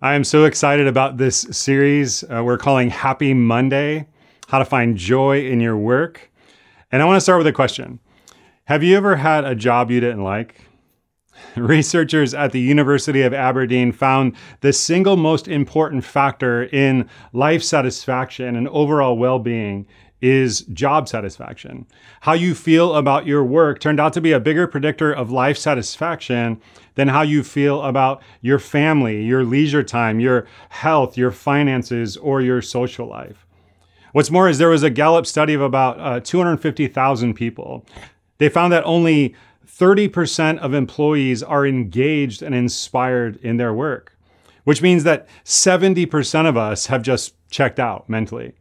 I am so excited about this series uh, we're calling Happy Monday how to find joy in your work. And I want to start with a question Have you ever had a job you didn't like? Researchers at the University of Aberdeen found the single most important factor in life satisfaction and overall well being is job satisfaction. How you feel about your work turned out to be a bigger predictor of life satisfaction than how you feel about your family, your leisure time, your health, your finances, or your social life. What's more is there was a Gallup study of about uh, 250,000 people. They found that only 30% of employees are engaged and inspired in their work, which means that 70% of us have just checked out mentally.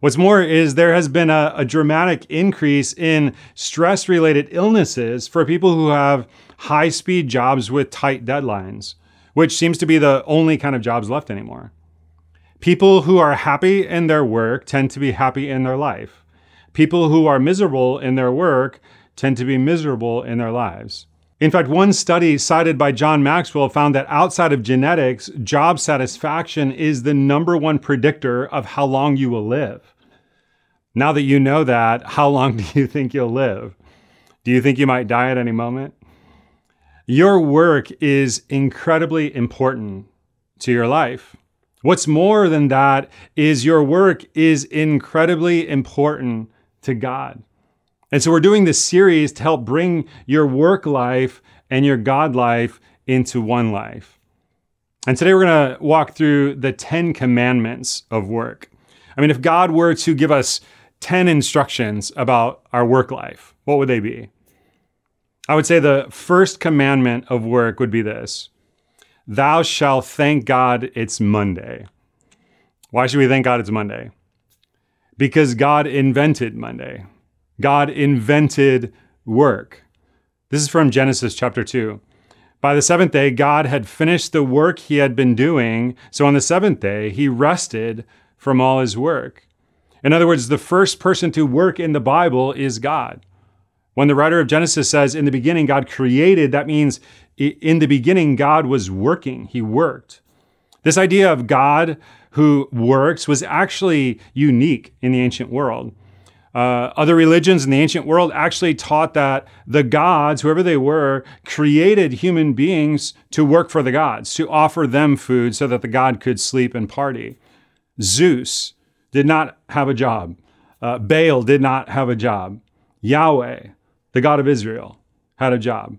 What's more is there has been a, a dramatic increase in stress related illnesses for people who have high speed jobs with tight deadlines, which seems to be the only kind of jobs left anymore. People who are happy in their work tend to be happy in their life. People who are miserable in their work tend to be miserable in their lives. In fact, one study cited by John Maxwell found that outside of genetics, job satisfaction is the number one predictor of how long you will live. Now that you know that, how long do you think you'll live? Do you think you might die at any moment? Your work is incredibly important to your life. What's more than that is your work is incredibly important to God. And so we're doing this series to help bring your work life and your God life into one life. And today we're going to walk through the 10 commandments of work. I mean, if God were to give us 10 instructions about our work life, what would they be? I would say the first commandment of work would be this Thou shalt thank God it's Monday. Why should we thank God it's Monday? Because God invented Monday. God invented work. This is from Genesis chapter 2. By the seventh day, God had finished the work he had been doing. So on the seventh day, he rested from all his work. In other words, the first person to work in the Bible is God. When the writer of Genesis says, in the beginning, God created, that means in the beginning, God was working, He worked. This idea of God who works was actually unique in the ancient world. Uh, other religions in the ancient world actually taught that the gods, whoever they were, created human beings to work for the gods, to offer them food so that the god could sleep and party. Zeus did not have a job. Uh, Baal did not have a job. Yahweh, the God of Israel, had a job.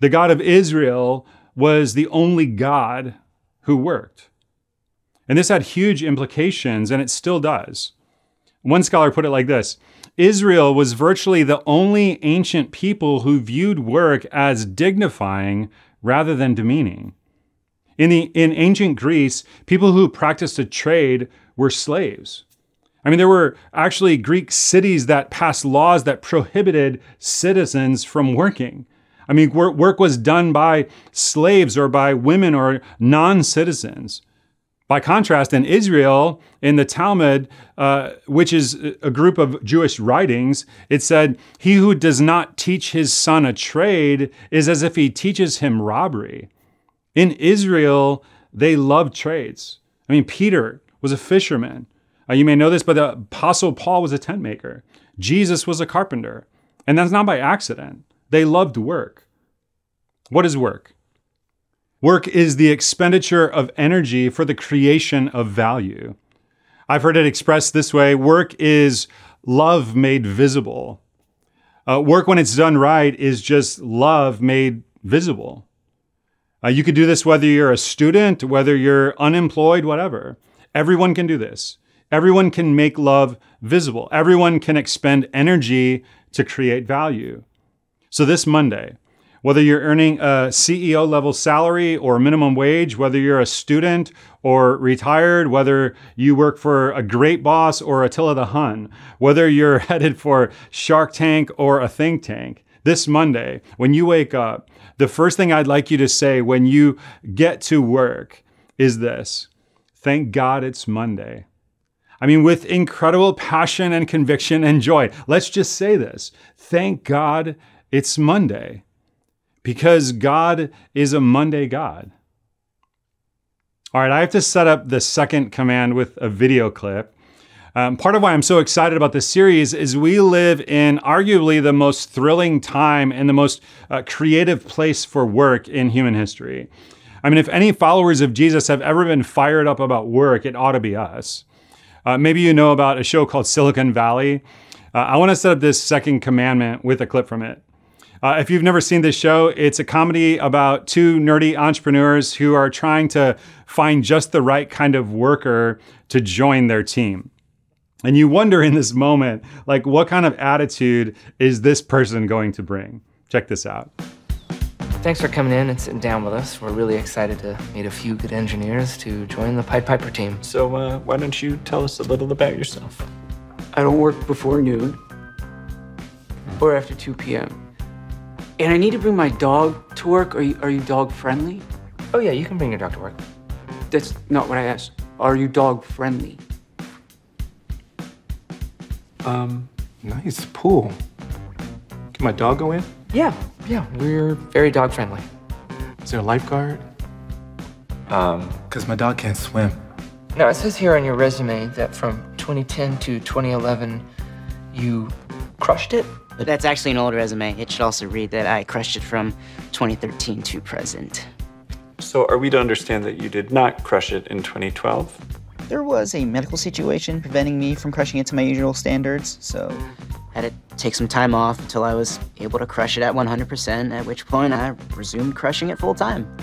The God of Israel was the only God who worked. And this had huge implications, and it still does. One scholar put it like this Israel was virtually the only ancient people who viewed work as dignifying rather than demeaning. In, the, in ancient Greece, people who practiced a trade were slaves. I mean, there were actually Greek cities that passed laws that prohibited citizens from working. I mean, work, was done by slaves or by women or non citizens. By contrast, in Israel, in the Talmud, uh, which is a group of Jewish writings, it said, He who does not teach his son a trade is as if he teaches him robbery. In Israel, they loved trades. I mean, Peter was a fisherman. Uh, you may know this, but the Apostle Paul was a tent maker. Jesus was a carpenter. And that's not by accident. They loved work. What is work? Work is the expenditure of energy for the creation of value. I've heard it expressed this way work is love made visible. Uh, work, when it's done right, is just love made visible. Uh, you could do this whether you're a student, whether you're unemployed, whatever. Everyone can do this. Everyone can make love visible. Everyone can expend energy to create value. So this Monday, whether you're earning a CEO level salary or minimum wage, whether you're a student or retired, whether you work for a great boss or Attila the Hun, whether you're headed for Shark Tank or a think tank, this Monday, when you wake up, the first thing I'd like you to say when you get to work is this Thank God it's Monday. I mean, with incredible passion and conviction and joy, let's just say this Thank God it's Monday because God is a Monday God. All right, I have to set up the second command with a video clip. Um, part of why I'm so excited about this series is we live in arguably the most thrilling time and the most uh, creative place for work in human history. I mean, if any followers of Jesus have ever been fired up about work, it ought to be us. Uh, maybe you know about a show called Silicon Valley. Uh, I want to set up this second commandment with a clip from it. Uh, if you've never seen this show, it's a comedy about two nerdy entrepreneurs who are trying to find just the right kind of worker to join their team. And you wonder in this moment, like, what kind of attitude is this person going to bring? Check this out. Thanks for coming in and sitting down with us. We're really excited to meet a few good engineers to join the Pied Piper team. So, uh, why don't you tell us a little about yourself? I don't work before noon or after 2 p.m. And I need to bring my dog to work. Are you, are you dog friendly? Oh, yeah, you can bring your dog to work. That's not what I asked. Are you dog friendly? Um, nice pool. Can my dog go in? Yeah, yeah, we're very dog friendly. Is there a lifeguard? Um, cause my dog can't swim. No, it says here on your resume that from 2010 to 2011, you crushed it. But that's actually an old resume. It should also read that I crushed it from 2013 to present. So, are we to understand that you did not crush it in 2012? There was a medical situation preventing me from crushing it to my usual standards, so had to take some time off until I was able to crush it at 100%, at which point I resumed crushing it full time.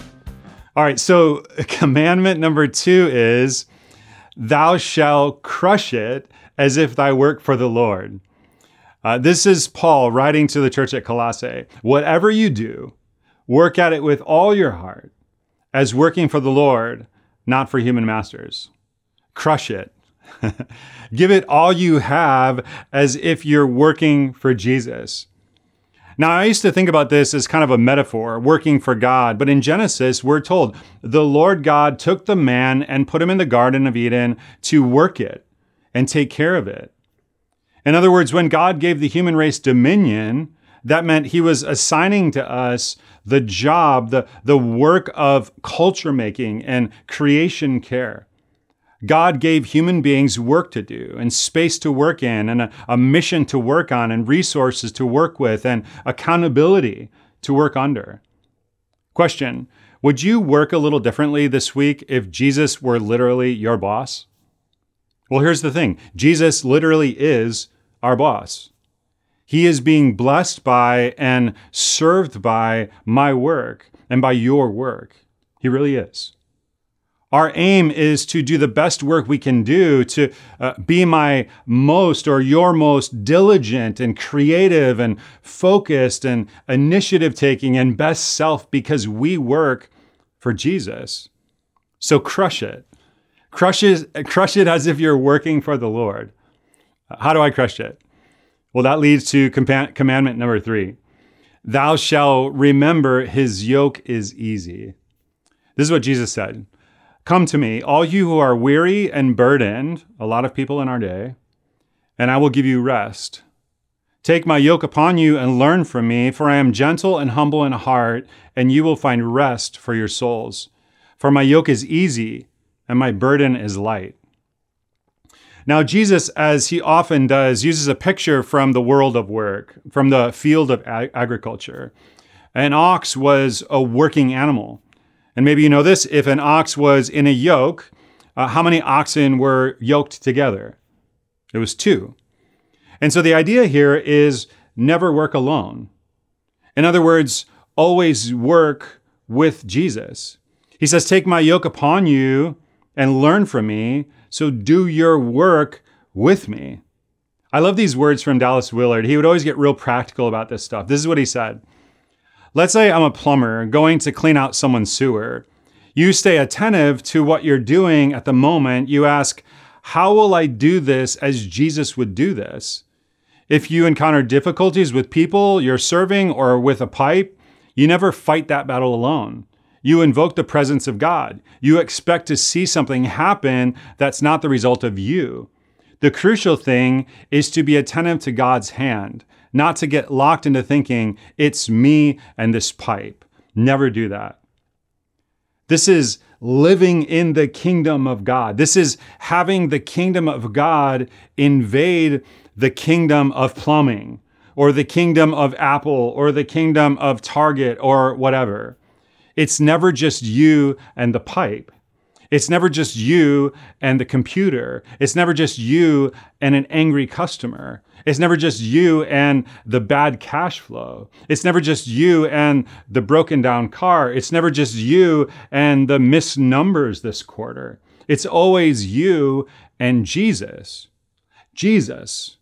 All right, so commandment number two is, Thou shalt crush it as if thy work for the Lord. Uh, this is Paul writing to the church at Colossae. Whatever you do, work at it with all your heart, as working for the Lord, not for human masters. Crush it. Give it all you have as if you're working for Jesus. Now, I used to think about this as kind of a metaphor, working for God, but in Genesis, we're told the Lord God took the man and put him in the Garden of Eden to work it and take care of it. In other words, when God gave the human race dominion, that meant he was assigning to us the job, the, the work of culture making and creation care. God gave human beings work to do and space to work in and a, a, mission to work on and resources to work with and accountability to work under. Question Would you work a little differently this week if Jesus were literally your boss? Well, here's the thing Jesus literally is our boss. He is being blessed by and served by my work and by your work. He really is. Our aim is to do the best work we can do to uh, be my most or your most diligent and creative and focused and initiative taking and best self because we work for Jesus. So crush it. Crush it, crush it as if you're working for the Lord. How do I crush it? Well, that leads to commandment number three Thou shalt remember his yoke is easy. This is what Jesus said. Come to me, all you who are weary and burdened, a lot of people in our day, and I will give you rest. Take my yoke upon you and learn from me, for I am gentle and humble in heart, and you will find rest for your souls. For my yoke is easy and my burden is light. Now, Jesus, as he often does, uses a picture from the world of work, from the field of ag- agriculture. An ox was a working animal. And maybe you know this if an ox was in a yoke, uh, how many oxen were yoked together? It was two. And so the idea here is never work alone. In other words, always work with Jesus. He says, Take my yoke upon you and learn from me. So do your work with me. I love these words from Dallas Willard. He would always get real practical about this stuff. This is what he said Let's say I'm a plumber going to clean out someone's sewer. You stay attentive to what you're doing at the moment. You ask, How will I do this as Jesus would do this? If you encounter difficulties with people you're serving or with a pipe, you never fight that battle alone. You invoke the presence of God. You expect to see something happen that's not the result of you. The crucial thing is to be attentive to God's hand, not to get locked into thinking, it's me and this pipe. Never do that. This is living in the kingdom of God. This is having the kingdom of God invade the kingdom of plumbing or the kingdom of Apple or the kingdom of Target or whatever. It's never just you and the pipe. It's never just you and the computer. It's never just you and an angry customer. It's never just you and the bad cash flow. It's never just you and the broken down car. It's never just you and the missed numbers this quarter. It's always you and Jesus. Jesus,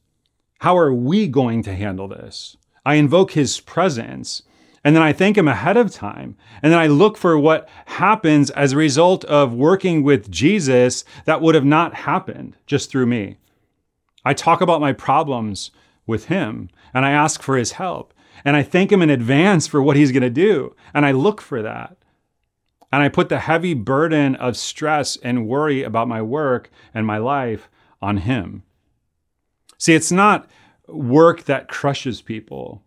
how are we going to handle this? I invoke his presence and then I thank him ahead of time. And then I look for what happens as a result of working with Jesus that would have not happened just through me. I talk about my problems with him and I ask for his help. And I thank him in advance for what he's going to do. And I look for that. And I put the heavy burden of stress and worry about my work and my life on him. See, it's not work that crushes people,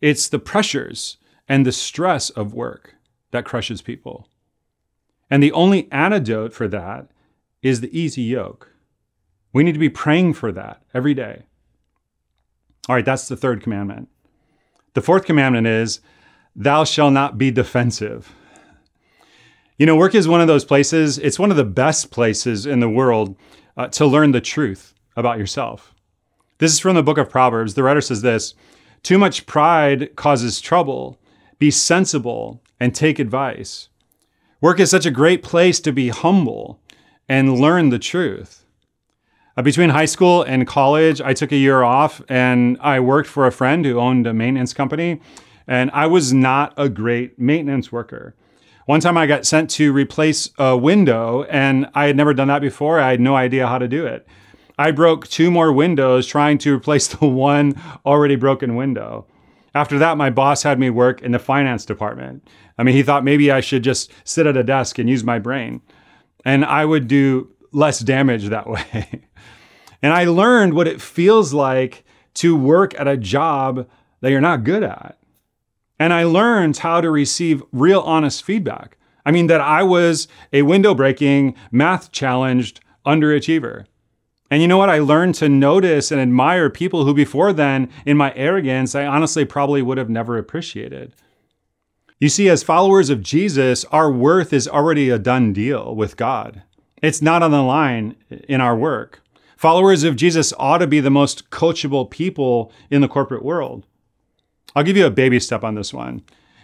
it's the pressures and the stress of work that crushes people. And the only antidote for that is the easy yoke. We need to be praying for that every day. All right, that's the third commandment. The fourth commandment is, Thou shalt not be defensive. You know, work is one of those places, it's one of the best places in the world uh, to learn the truth about yourself. This is from the book of Proverbs. The writer says this Too much pride causes trouble, be sensible, and take advice. Work is such a great place to be humble and learn the truth. Uh, between high school and college, I took a year off and I worked for a friend who owned a maintenance company. And I was not a great maintenance worker. One time I got sent to replace a window and I had never done that before. I had no idea how to do it. I broke two more windows trying to replace the one already broken window. After that, my boss had me work in the finance department. I mean, he thought maybe I should just sit at a desk and use my brain. And I would do less damage that way. and I learned what it feels like to work at a job that you're not good at. And I learned how to receive real honest feedback. I mean, that I was a window breaking, math challenged underachiever. And you know what? I learned to notice and admire people who before then, in my arrogance, I honestly probably would have never appreciated. You see, as followers of Jesus, our worth is already a done deal with God. It's not on the line in our work. Followers of Jesus ought to be the most coachable people in the corporate world. I'll give you a baby step on this one.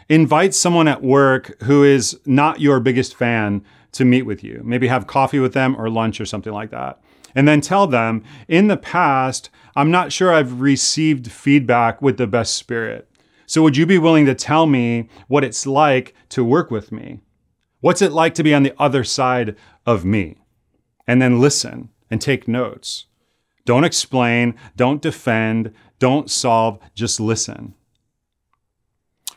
Invite someone at work who is not your biggest fan to meet with you. Maybe have coffee with them or lunch or something like that and then tell them, in the past, I'm not sure I've received feedback with the best spirit. So would you be willing to tell me what it's like to work with me? What's it like to be on the other side of me? And then listen and take notes. Don't explain, don't defend, don't solve, just listen.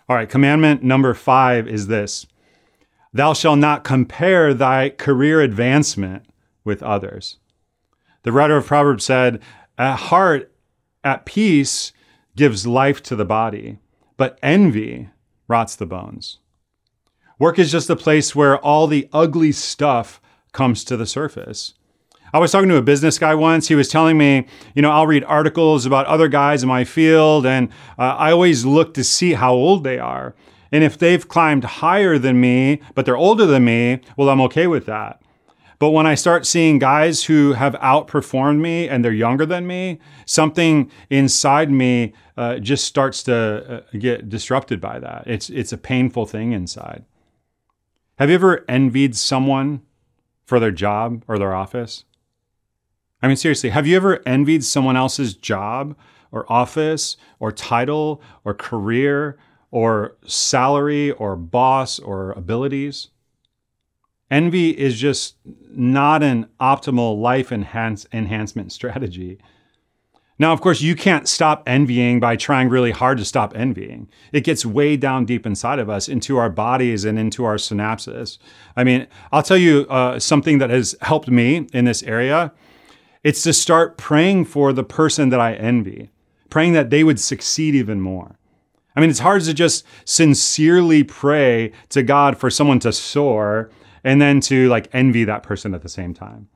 All right, commandment number five is this Thou shalt not compare thy career advancement with others. The writer of Proverbs said, A heart at peace gives life to the body, but envy rots the bones. Work is just a place where all the ugly stuff comes to the surface. I was talking to a business guy once. He was telling me, you know, I'll read articles about other guys in my field, and uh, I always look to see how old they are. And if they've climbed higher than me, but they're older than me, well, I'm okay with that. But when I start seeing guys who have outperformed me and they're younger than me, something inside me uh, just starts to uh, get disrupted by that. It's it's a painful thing inside. Have you ever envied someone for their job or their office? I mean, seriously, have you ever envied someone else's job or office or title or career or salary or boss or abilities. Envy is just not an optimal life enhance, enhancement strategy. Now, of course, you can't stop envying by trying really hard to stop envying. It gets way down deep inside of us, into our bodies and into our synapses. I mean, I'll tell you uh, something that has helped me in this area. It's to start praying for the person that I envy, praying that they would succeed even more. I mean, it's hard to just sincerely pray to God for someone to soar and then to like envy that person at the same time.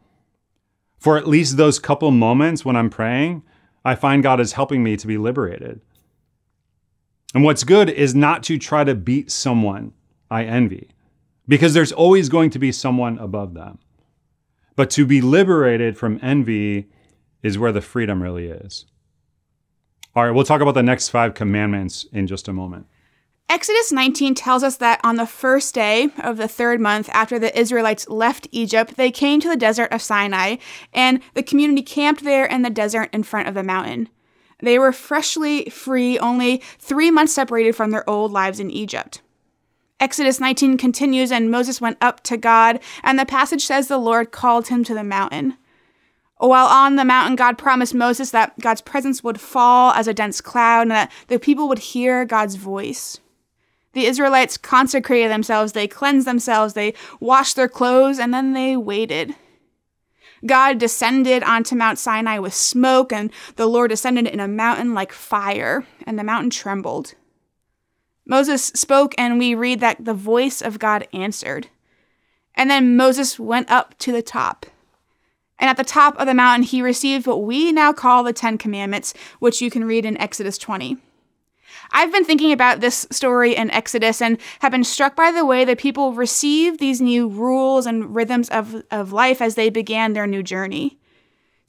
For at least those couple moments when I'm praying, I find God is helping me to be liberated. And what's good is not to try to beat someone I envy, because there's always going to be someone above them. But to be liberated from envy is where the freedom really is. All right, we'll talk about the next five commandments in just a moment. Exodus 19 tells us that on the first day of the third month after the Israelites left Egypt, they came to the desert of Sinai, and the community camped there in the desert in front of the mountain. They were freshly free, only three months separated from their old lives in Egypt. Exodus 19 continues, and Moses went up to God, and the passage says the Lord called him to the mountain. While on the mountain, God promised Moses that God's presence would fall as a dense cloud and that the people would hear God's voice. The Israelites consecrated themselves, they cleansed themselves, they washed their clothes, and then they waited. God descended onto Mount Sinai with smoke, and the Lord descended in a mountain like fire, and the mountain trembled. Moses spoke, and we read that the voice of God answered. And then Moses went up to the top. And at the top of the mountain, he received what we now call the Ten Commandments, which you can read in Exodus 20. I've been thinking about this story in Exodus and have been struck by the way that people received these new rules and rhythms of, of life as they began their new journey.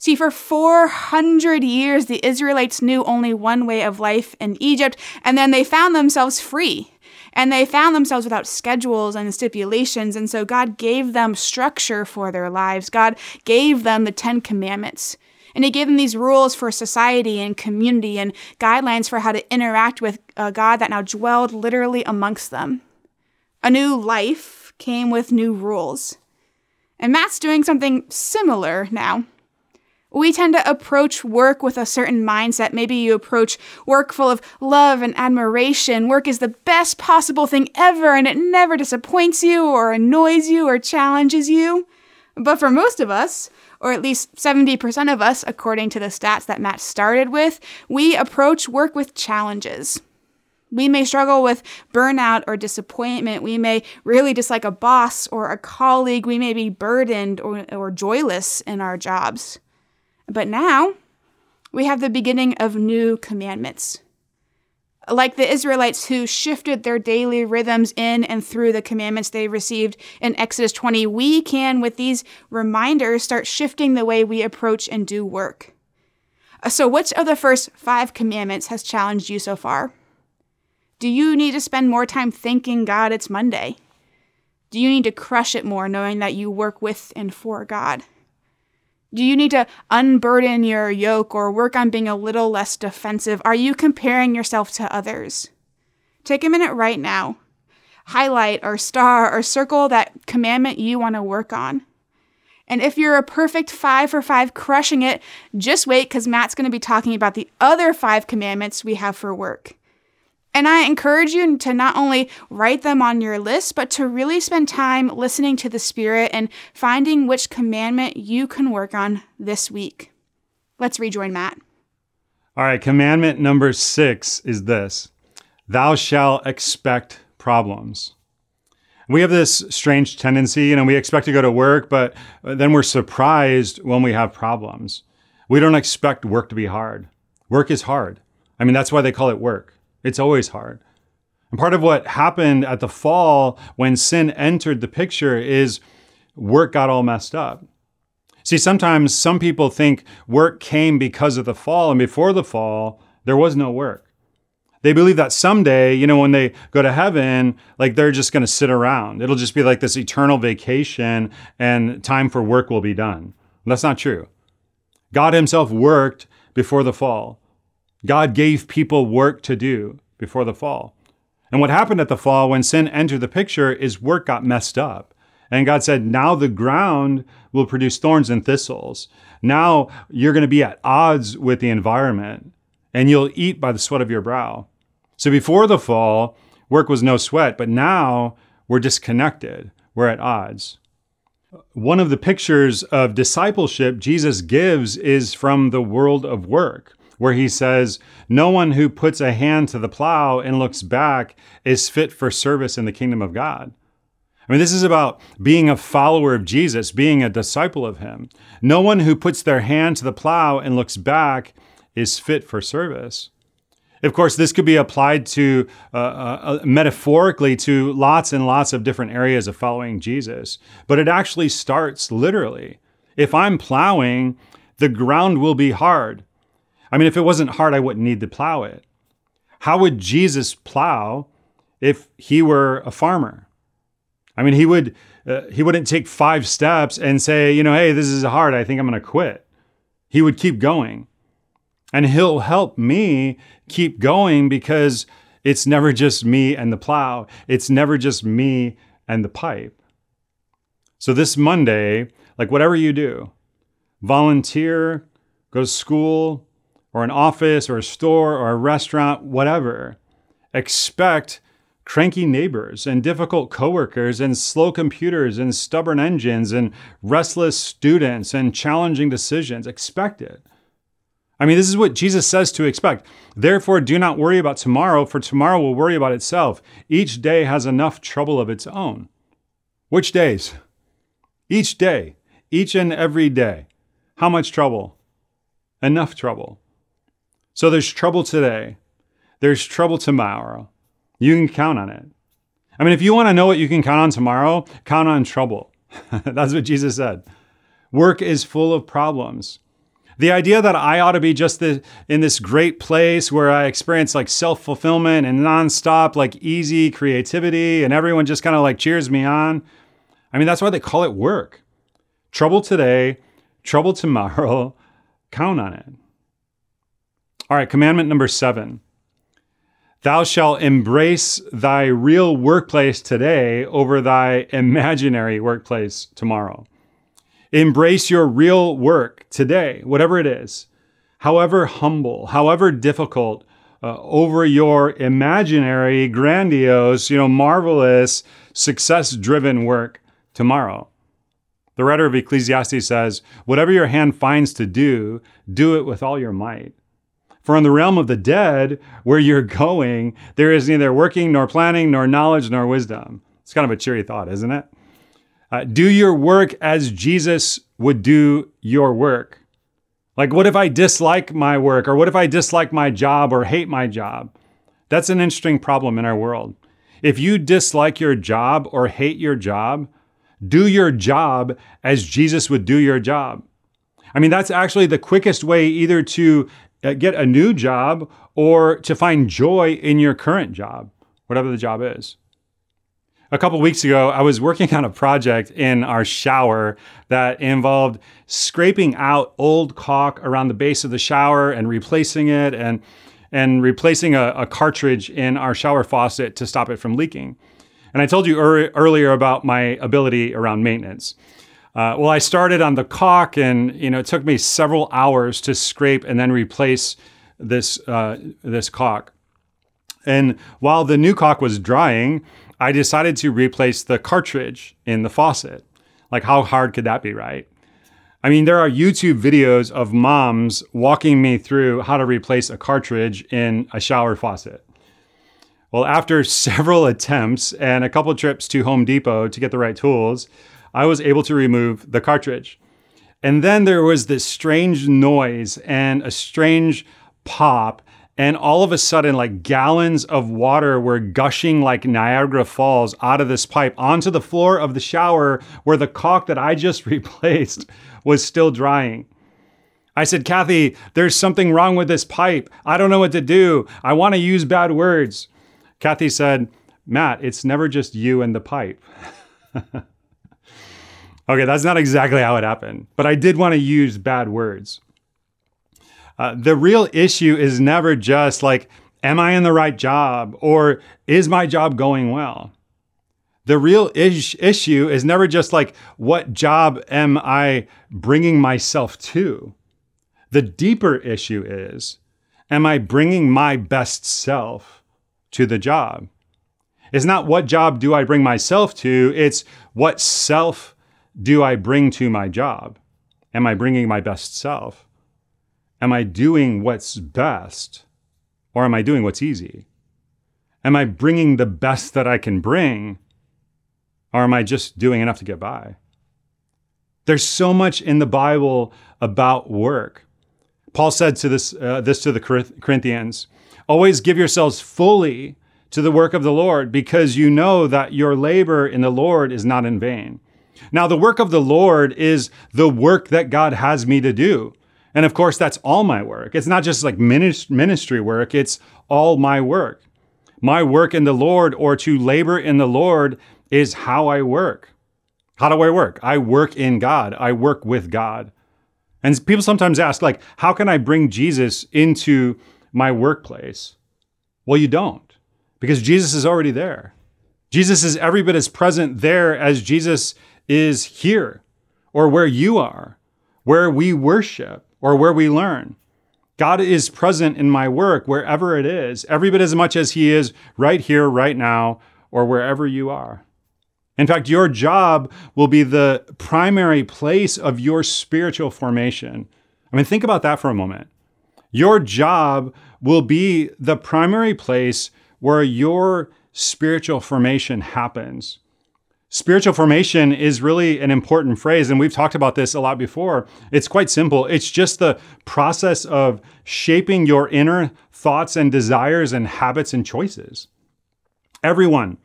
See, for 400 years, the Israelites knew only one way of life in Egypt, and then they found themselves free. And they found themselves without schedules and stipulations, and so God gave them structure for their lives. God gave them the Ten Commandments. And he gave them these rules for society and community and guidelines for how to interact with a God that now dwelled literally amongst them. A new life came with new rules. And Matt's doing something similar now. We tend to approach work with a certain mindset. Maybe you approach work full of love and admiration. Work is the best possible thing ever, and it never disappoints you or annoys you or challenges you. But for most of us, or at least 70% of us, according to the stats that Matt started with, we approach work with challenges. We may struggle with burnout or disappointment. We may really dislike a boss or a colleague. We may be burdened or, or joyless in our jobs. But now we have the beginning of new commandments like the Israelites who shifted their daily rhythms in and through the commandments they received in Exodus 20, we can, with these reminders, start shifting the way we approach and do work. Uh, so, which of the first five commandments has challenged you so far? Do you need to spend more time thanking God it's Monday? Do you need to crush it more knowing that you work with and for God? Do you need to unburden your yoke or work on being a little less defensive? Are you comparing yourself to others? Take a minute right now. Highlight or star or circle that commandment you want to work on. And if you're a perfect five for five crushing it, just wait because Matt's going to be talking about the other five commandments we have for work. And I encourage you to not only write them on your list, but to really spend time listening to the Spirit and finding which commandment you can work on this week. Let's rejoin Matt. All right, commandment number six is this Thou shalt expect problems. We have this strange tendency, you know, we expect to go to work, but then we're surprised when we have problems. We don't expect work to be hard. Work is hard. I mean, that's why they call it work. It's always hard. And part of what happened at the fall when sin entered the picture is work got all messed up. See, sometimes some people think work came because of the fall, and before the fall, there was no work. They believe that someday, you know, when they go to heaven, like they're just going to sit around. It'll just be like this eternal vacation and time for work will be done. That's not true. God Himself worked before the fall. God gave people work to do before the fall. And what happened at the fall when sin entered the picture is work got messed up. And God said, now the ground will produce thorns and thistles. Now you're going to be at odds with the environment and you'll eat by the sweat of your brow. So before the fall, work was no sweat, but now we're disconnected. We're at odds. One of the pictures of discipleship Jesus gives is from the world of work, where he says, No one who puts a hand to the plow and looks back is fit for service in the kingdom of God. I mean, this is about being a follower of Jesus, being a disciple of him. No one who puts their hand to the plow and looks back is fit for service. Of course, this could be applied to uh, uh, metaphorically to lots and lots of different areas of following Jesus, but it actually starts literally. If I'm plowing, the ground will be hard. I mean, if it wasn't hard, I wouldn't need to plow it. How would Jesus plow if he were a farmer? I mean, he would uh, he wouldn't take five steps and say, you know, hey, this is hard. I think I'm going to quit. He would keep going. And he'll help me keep going because it's never just me and the plow. It's never just me and the pipe. So this Monday, like whatever you do, volunteer, go to school, or an office, or a store, or a restaurant, whatever, expect cranky neighbors and difficult coworkers and slow computers and stubborn engines and restless students and challenging decisions. Expect it. I mean, this is what Jesus says to expect. Therefore, do not worry about tomorrow, for tomorrow will worry about itself. Each day has enough trouble of its own. Which days? Each day, each and every day. How much trouble? Enough trouble. So there's trouble today. There's trouble tomorrow. You can count on it. I mean, if you want to know what you can count on tomorrow, count on trouble. That's what Jesus said. Work is full of problems. The idea that I ought to be just the, in this great place where I experience like self fulfillment and nonstop, like easy creativity, and everyone just kind of like cheers me on. I mean, that's why they call it work. Trouble today, trouble tomorrow. Count on it. All right, commandment number seven. Thou shalt embrace thy real workplace today over thy imaginary workplace tomorrow. Embrace your real work today, whatever it is, however humble, however difficult, uh, over your imaginary, grandiose, you know, marvelous, success driven work tomorrow. The writer of Ecclesiastes says, Whatever your hand finds to do, do it with all your might. For in the realm of the dead, where you're going, there is neither working, nor planning, nor knowledge, nor wisdom. It's kind of a cheery thought, isn't it? Uh, do your work as Jesus would do your work. Like, what if I dislike my work, or what if I dislike my job or hate my job? That's an interesting problem in our world. If you dislike your job or hate your job, do your job as Jesus would do your job. I mean, that's actually the quickest way either to get a new job or to find joy in your current job, whatever the job is a couple weeks ago, I was working on a project in our shower that involved scraping out old caulk around the base of the shower and replacing it and and replacing a, a cartridge in our shower faucet to stop it from leaking. And I told you er- earlier about my ability around maintenance. Uh, well, I started on the caulk, and you know it took me several hours to scrape and then replace this uh, this caulk. And while the new caulk was drying, I decided to replace the cartridge in the faucet. Like, how hard could that be, right? I mean, there are YouTube videos of moms walking me through how to replace a cartridge in a shower faucet. Well, after several attempts and a couple trips to Home Depot to get the right tools, I was able to remove the cartridge. And then there was this strange noise and a strange pop and all of a sudden like gallons of water were gushing like Niagara Falls out of this pipe onto the floor of the shower where the caulk that I just replaced was still drying. I said, Kathy, there's something wrong with this pipe. I don't know what to do. I want to use bad words. Kathy said, Matt, it's never just you and the pipe. okay, that's not exactly how it happened, but I did want to use bad words. Uh, the real issue is never just like am I in the right job or is my job going well? The real is- issue is never just like, what job am I bringing myself to? The deeper issue is, am I bringing my best self to the job? It's not what job do I bring myself to, it's what self do I bring to my job? Am I bringing my best self? Am I doing what's best or am I doing what's easy? Am I bringing the best that I can bring or am I just doing enough to get by? There's so much in the Bible about work. Paul said to this, uh, this to the Corinthians always give yourselves fully to the work of the Lord because you know that your labor in the Lord is not in vain. Now, the work of the Lord is the work that God has me to do. And of course, that's all my work. It's not just like ministry work, it's all my work. My work in the Lord or to labor in the Lord is how I work. How do I work? I work in God, I work with God. And people sometimes ask, like, how can I bring Jesus into my workplace? Well, you don't, because Jesus is already there. Jesus is every bit as present there as Jesus is here or where you are, where we worship or where we learn. God is present in my work wherever it is, every bit as much as He is right here, right now, or wherever you are. In fact, your job will be the primary place of your spiritual formation. I mean, think about that for a moment. Your job will be the primary place where your spiritual formation happens. Spiritual formation is really an important phrase, and we've talked about this a lot before. It's quite simple. It's just the process of shaping your inner thoughts and desires and habits and choices. Everyone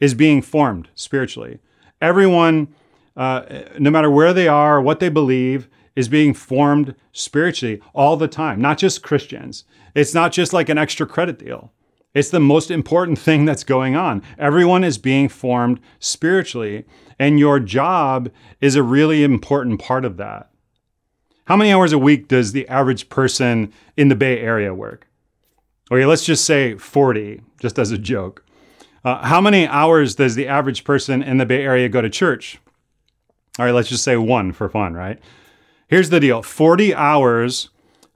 is being formed spiritually. Everyone, uh, no matter where they are, what they believe, is being formed spiritually all the time, not just Christians. It's not just like an extra credit deal. It's the most important thing that's going on. Everyone is being formed spiritually, and your job is a really important part of that. How many hours a week does the average person in the Bay Area work? Okay, let's just say 40, just as a joke. Uh, how many hours does the average person in the Bay Area go to church? All right, let's just say one for fun, right? Here's the deal 40 hours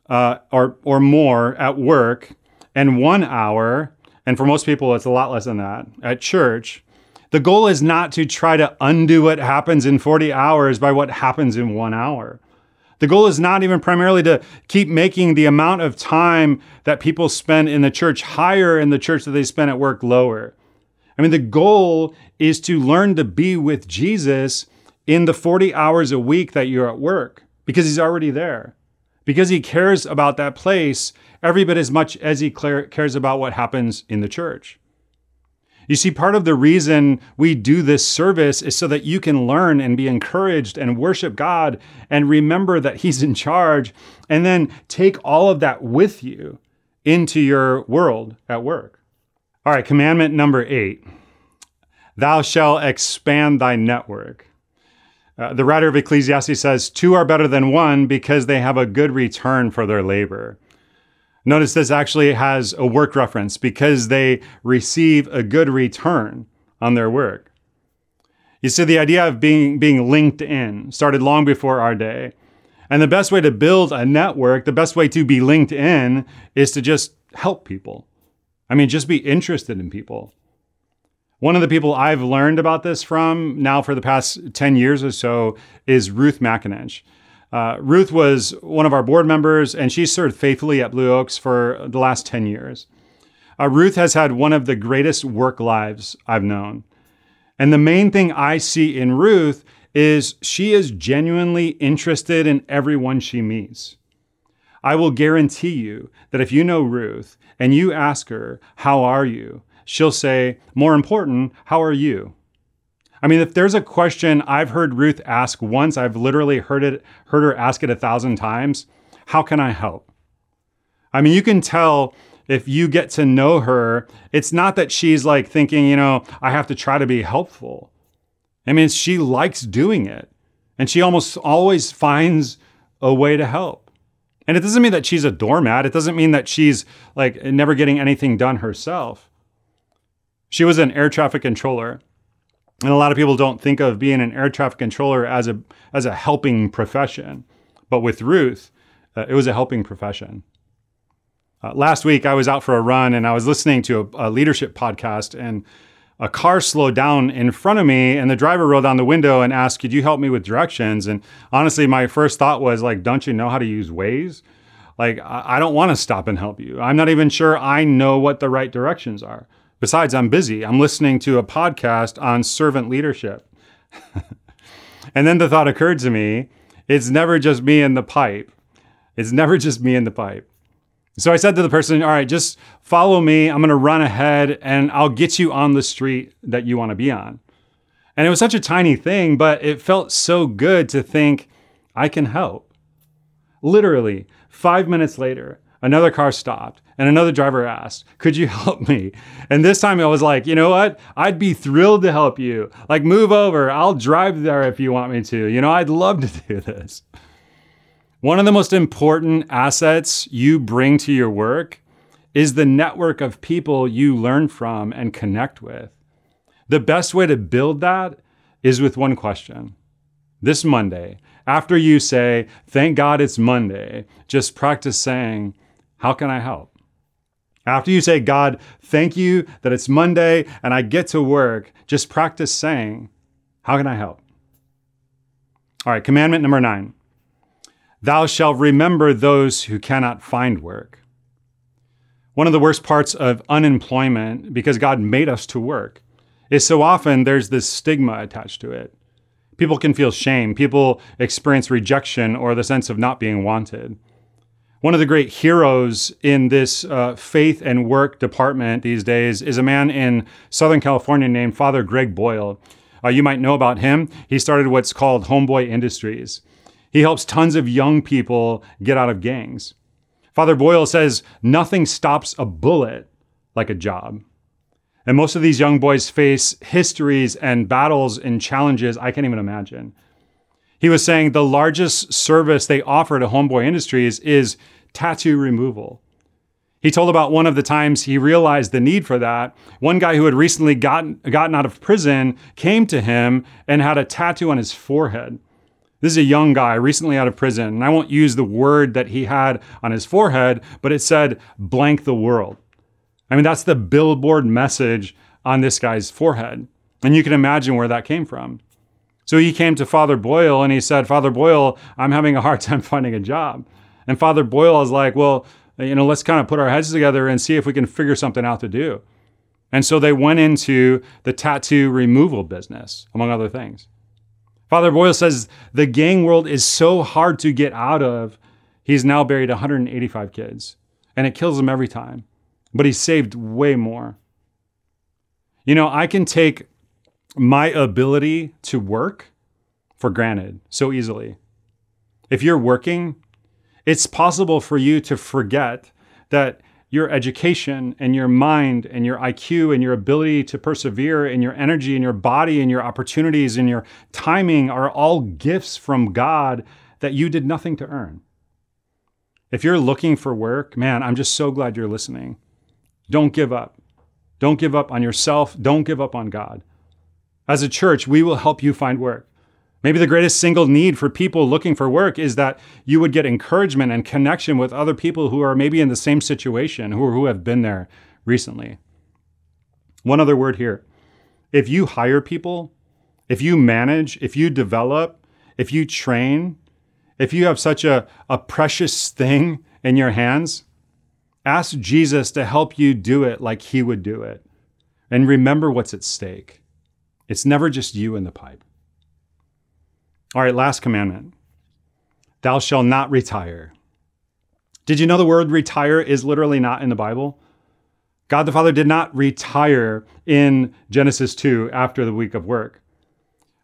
uh, or, or more at work and one hour, and for most people, it's a lot less than that, at church. The goal is not to try to undo what happens in 40 hours by what happens in one hour. The goal is not even primarily to keep making the amount of time that people spend in the church higher and the church that they spend at work lower. I mean, the goal is to learn to be with Jesus in the 40 hours a week that you're at work because he's already there, because he cares about that place every bit as much as he cares about what happens in the church. You see, part of the reason we do this service is so that you can learn and be encouraged and worship God and remember that He's in charge, and then take all of that with you into your world at work. All right, commandment number eight Thou shalt expand thy network. Uh, the writer of Ecclesiastes says, Two are better than one because they have a good return for their labor. Notice this actually has a work reference because they receive a good return on their work. You see, the idea of being, being linked in started long before our day. And the best way to build a network, the best way to be linked in, is to just help people. I mean, just be interested in people. One of the people I've learned about this from now for the past 10 years or so is Ruth McIntosh. Uh, Ruth was one of our board members, and she served faithfully at Blue Oaks for the last 10 years. Uh, Ruth has had one of the greatest work lives I've known. And the main thing I see in Ruth is she is genuinely interested in everyone she meets. I will guarantee you that if you know Ruth and you ask her, How are you? she'll say, More important, how are you? I mean, if there's a question I've heard Ruth ask once, I've literally heard it, heard her ask it a thousand times. How can I help? I mean, you can tell if you get to know her, it's not that she's like thinking, you know, I have to try to be helpful. I mean, she likes doing it and she almost always finds a way to help. And it doesn't mean that she's a doormat. It doesn't mean that she's like never getting anything done herself. She was an air traffic controller. And a lot of people don't think of being an air traffic controller as a as a helping profession. But with Ruth, uh, it was a helping profession. Uh, last week, I was out for a run and I was listening to a, a leadership podcast, and a car slowed down in front of me, and the driver rolled down the window and asked, "Could you help me with directions?" And honestly, my first thought was like, "Don't you know how to use Waze?" Like, I, I don't want to stop and help you. I'm not even sure I know what the right directions are. Besides, I'm busy. I'm listening to a podcast on servant leadership. and then the thought occurred to me it's never just me in the pipe. It's never just me in the pipe. So I said to the person, All right, just follow me. I'm going to run ahead and I'll get you on the street that you want to be on. And it was such a tiny thing, but it felt so good to think, I can help. Literally, five minutes later, another car stopped and another driver asked, Could you help me? And this time I was like, You know what? I'd be thrilled to help you. Like, move over. I'll drive there if you want me to. You know, I'd love to do this. One of the most important assets you bring to your work is the network of people you learn from and connect with. The best way to build that is with one question. This Monday, after you say, Thank God it's Monday, just practice saying, How can I help? After you say, God, thank you that it's Monday and I get to work, just practice saying, How can I help? All right, commandment number nine Thou shalt remember those who cannot find work. One of the worst parts of unemployment, because God made us to work, is so often there's this stigma attached to it. People can feel shame. People experience rejection or the sense of not being wanted. One of the great heroes in this uh, faith and work department these days is a man in Southern California named Father Greg Boyle. Uh, you might know about him. He started what's called Homeboy Industries. He helps tons of young people get out of gangs. Father Boyle says nothing stops a bullet like a job. And most of these young boys face histories and battles and challenges I can't even imagine. He was saying the largest service they offer to Homeboy Industries is tattoo removal. He told about one of the times he realized the need for that. One guy who had recently gotten, gotten out of prison came to him and had a tattoo on his forehead. This is a young guy recently out of prison, and I won't use the word that he had on his forehead, but it said blank the world. I mean, that's the billboard message on this guy's forehead. And you can imagine where that came from. So he came to Father Boyle and he said, Father Boyle, I'm having a hard time finding a job. And Father Boyle is like, well, you know, let's kind of put our heads together and see if we can figure something out to do. And so they went into the tattoo removal business, among other things. Father Boyle says the gang world is so hard to get out of. He's now buried 185 kids, and it kills him every time. But he saved way more. You know, I can take my ability to work for granted so easily. If you're working, it's possible for you to forget that your education and your mind and your IQ and your ability to persevere and your energy and your body and your opportunities and your timing are all gifts from God that you did nothing to earn. If you're looking for work, man, I'm just so glad you're listening. Don't give up. Don't give up on yourself. Don't give up on God. As a church, we will help you find work. Maybe the greatest single need for people looking for work is that you would get encouragement and connection with other people who are maybe in the same situation, who, who have been there recently. One other word here. If you hire people, if you manage, if you develop, if you train, if you have such a, a precious thing in your hands, ask Jesus to help you do it like he would do it. And remember what's at stake. It's never just you in the pipe. All right, last commandment Thou shalt not retire. Did you know the word retire is literally not in the Bible? God the Father did not retire in Genesis 2 after the week of work.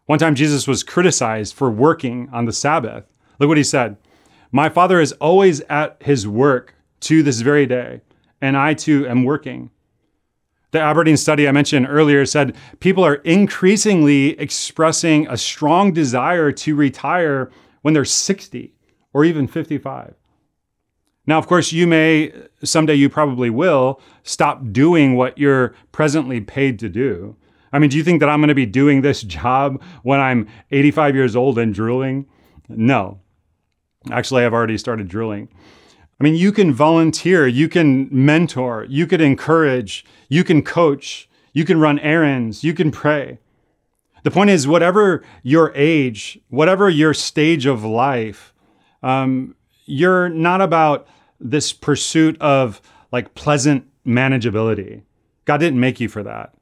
One time, Jesus was criticized for working on the Sabbath. Look what he said My Father is always at his work to this very day, and I too am working. The Aberdeen study I mentioned earlier said people are increasingly expressing a strong desire to retire when they're 60 or even 55. Now, of course, you may, someday you probably will, stop doing what you're presently paid to do. I mean, do you think that I'm going to be doing this job when I'm 85 years old and drooling? No. Actually, I've already started drooling. I mean, you can volunteer, you can mentor, you can encourage, you can coach, you can run errands, you can pray. The point is, whatever your age, whatever your stage of life, um, you're not about this pursuit of like pleasant manageability. God didn't make you for that.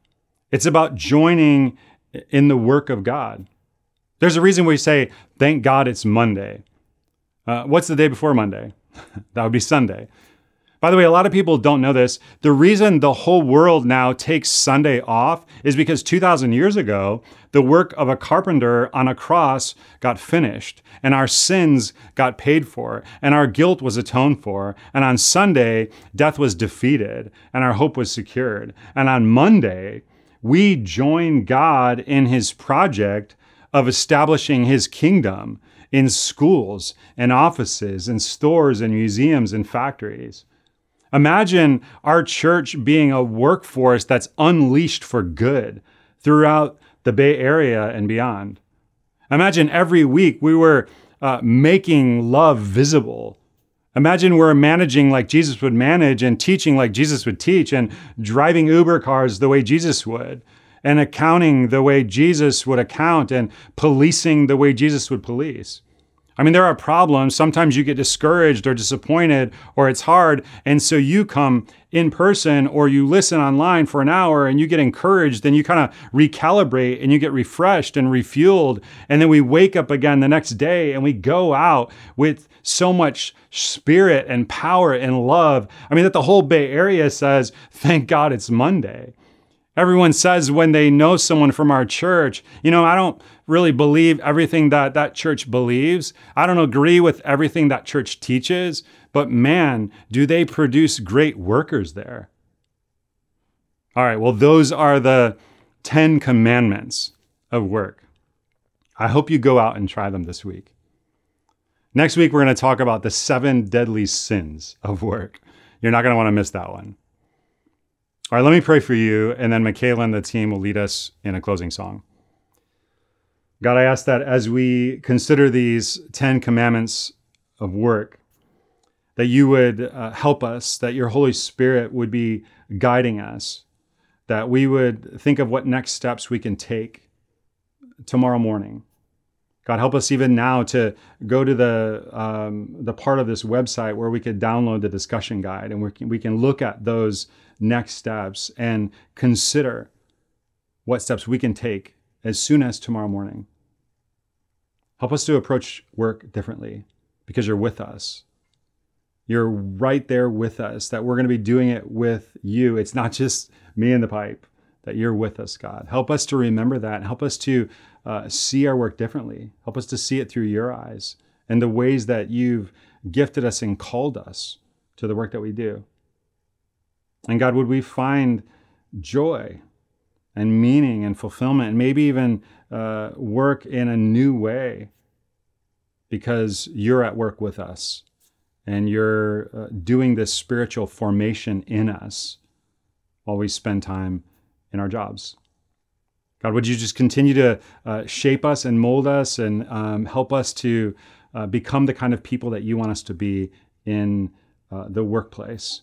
It's about joining in the work of God. There's a reason we say, thank God it's Monday. Uh, what's the day before Monday? that would be Sunday. By the way, a lot of people don't know this. The reason the whole world now takes Sunday off is because 2,000 years ago, the work of a carpenter on a cross got finished, and our sins got paid for, and our guilt was atoned for. And on Sunday, death was defeated, and our hope was secured. And on Monday, we join God in his project of establishing his kingdom in schools and offices and stores and museums and factories. Imagine our church being a workforce that's unleashed for good throughout the Bay Area and beyond. Imagine every week we were uh, making love visible. Imagine we're managing like Jesus would manage and teaching like Jesus would teach and driving Uber cars the way Jesus would and accounting the way Jesus would account and policing the way Jesus would police. I mean, there are problems. Sometimes you get discouraged or disappointed or it's hard. And so you come in person or you listen online for an hour and you get encouraged and you kind of recalibrate and you get refreshed and refueled. And then we wake up again the next day and we go out with so much spirit and power and love. I mean, that the whole Bay Area says, thank God it's Monday. Everyone says when they know someone from our church, you know, I don't really believe everything that that church believes. I don't agree with everything that church teaches, but man, do they produce great workers there. All right, well, those are the 10 commandments of work. I hope you go out and try them this week. Next week, we're going to talk about the seven deadly sins of work. You're not going to want to miss that one. All right, let me pray for you, and then Michaela and the team will lead us in a closing song. God, I ask that as we consider these 10 commandments of work, that you would uh, help us, that your Holy Spirit would be guiding us, that we would think of what next steps we can take tomorrow morning. God, help us even now to go to the um, the part of this website where we could download the discussion guide and we can, we can look at those next steps and consider what steps we can take as soon as tomorrow morning. Help us to approach work differently because you're with us. You're right there with us, that we're going to be doing it with you. It's not just me and the pipe, that you're with us, God. Help us to remember that. Help us to uh, see our work differently. Help us to see it through your eyes and the ways that you've gifted us and called us to the work that we do. And God, would we find joy and meaning and fulfillment, and maybe even uh, work in a new way because you're at work with us and you're uh, doing this spiritual formation in us while we spend time in our jobs. God, would you just continue to uh, shape us and mold us and um, help us to uh, become the kind of people that you want us to be in uh, the workplace?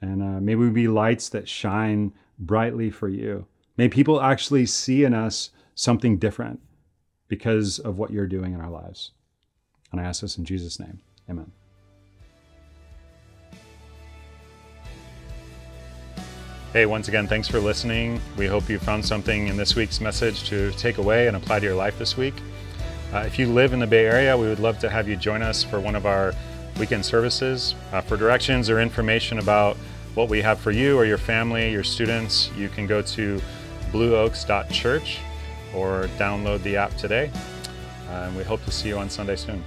And uh, may we be lights that shine brightly for you. May people actually see in us something different because of what you're doing in our lives. And I ask this in Jesus' name. Amen. Hey, once again, thanks for listening. We hope you found something in this week's message to take away and apply to your life this week. Uh, if you live in the Bay Area, we would love to have you join us for one of our weekend services. Uh, for directions or information about what we have for you or your family, your students, you can go to blueoaks.church or download the app today. Uh, and we hope to see you on Sunday soon.